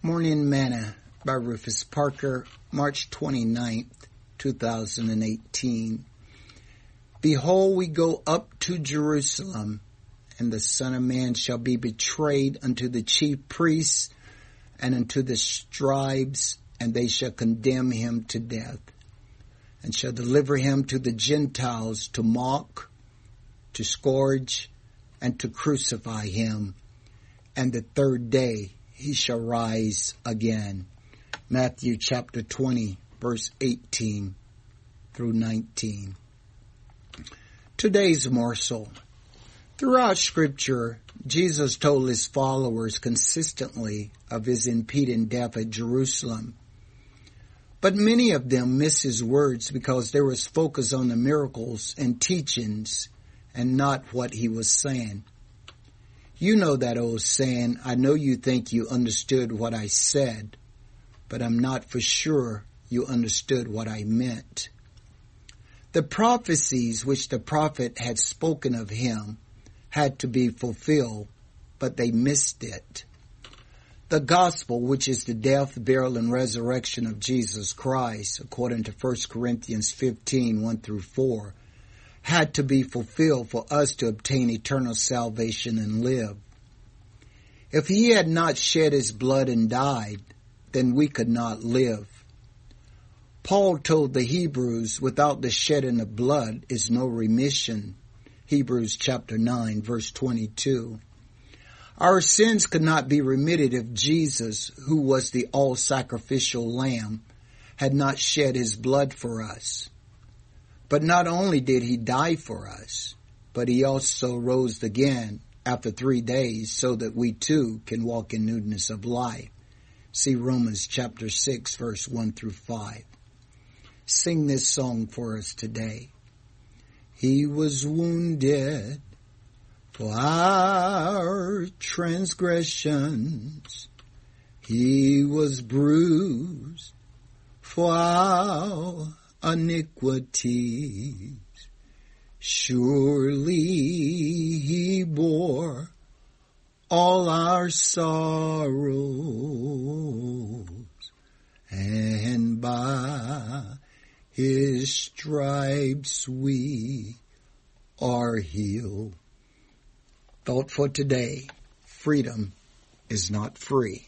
Morning Manna by Rufus Parker, March 29th, 2018. Behold, we go up to Jerusalem, and the Son of Man shall be betrayed unto the chief priests and unto the scribes, and they shall condemn him to death, and shall deliver him to the Gentiles to mock, to scourge, and to crucify him. And the third day he shall rise again. Matthew chapter 20, verse 18 through 19. Today's morsel. Throughout scripture, Jesus told his followers consistently of his impending death at Jerusalem. But many of them miss his words because there was focus on the miracles and teachings and not what he was saying. You know that old saying, I know you think you understood what I said, but I'm not for sure you understood what I meant. The prophecies which the prophet had spoken of him had to be fulfilled, but they missed it. The gospel, which is the death, burial, and resurrection of Jesus Christ, according to 1 Corinthians 15, 1 through 4, had to be fulfilled for us to obtain eternal salvation and live. If he had not shed his blood and died, then we could not live. Paul told the Hebrews, without the shedding of blood is no remission. Hebrews chapter 9 verse 22. Our sins could not be remitted if Jesus, who was the all sacrificial lamb, had not shed his blood for us. But not only did he die for us, but he also rose again after three days so that we too can walk in newness of life. See Romans chapter 6 verse 1 through 5. Sing this song for us today. He was wounded for our transgressions. He was bruised for our iniquities. Surely he bore all our sorrows and by his stripes we are healed. Thought for today, freedom is not free.